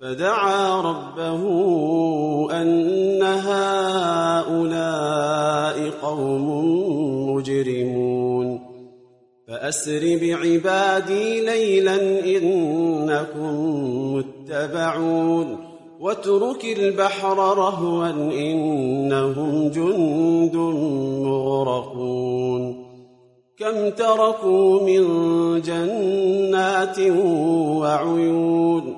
فدعا ربه أن هؤلاء قوم مجرمون. فأسر بعبادي ليلا إنكم متبعون. واترك البحر رهوا إنهم جند مغرقون. كم تركوا من جنات وعيون.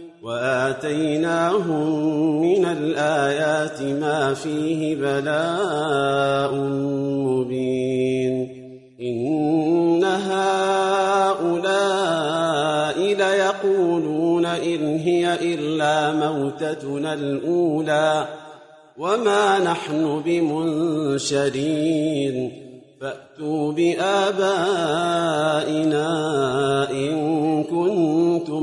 وآتيناهم من الآيات ما فيه بلاء مبين. إن هؤلاء ليقولون إن هي إلا موتتنا الأولى وما نحن بمنشرين. فأتوا بآبائنا إن كنتم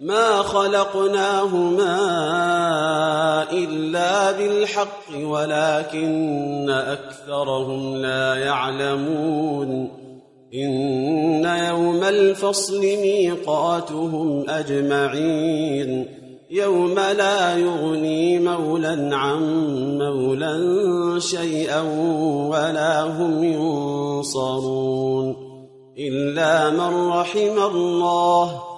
ما خلقناهما إلا بالحق ولكن أكثرهم لا يعلمون. إن يوم الفصل ميقاتهم أجمعين. يوم لا يغني مولى عن مولى شيئا ولا هم ينصرون. إلا من رحم الله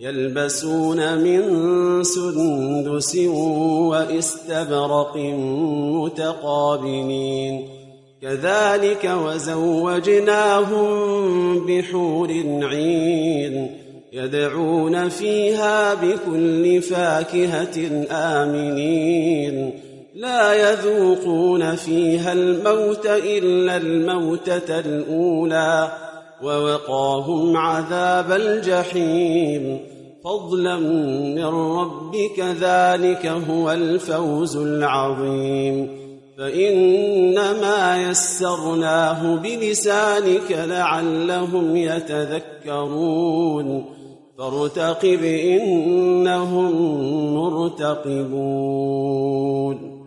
يلبسون من سندس واستبرق متقابلين. كذلك وزوجناهم بحور عين يدعون فيها بكل فاكهة آمنين. لا يذوقون فيها الموت إلا الموتة الأولى. ووقاهم عذاب الجحيم. فضلا من ربك ذلك هو الفوز العظيم. فإنما يسرناه بلسانك لعلهم يتذكرون. فارتقب إنهم مرتقبون.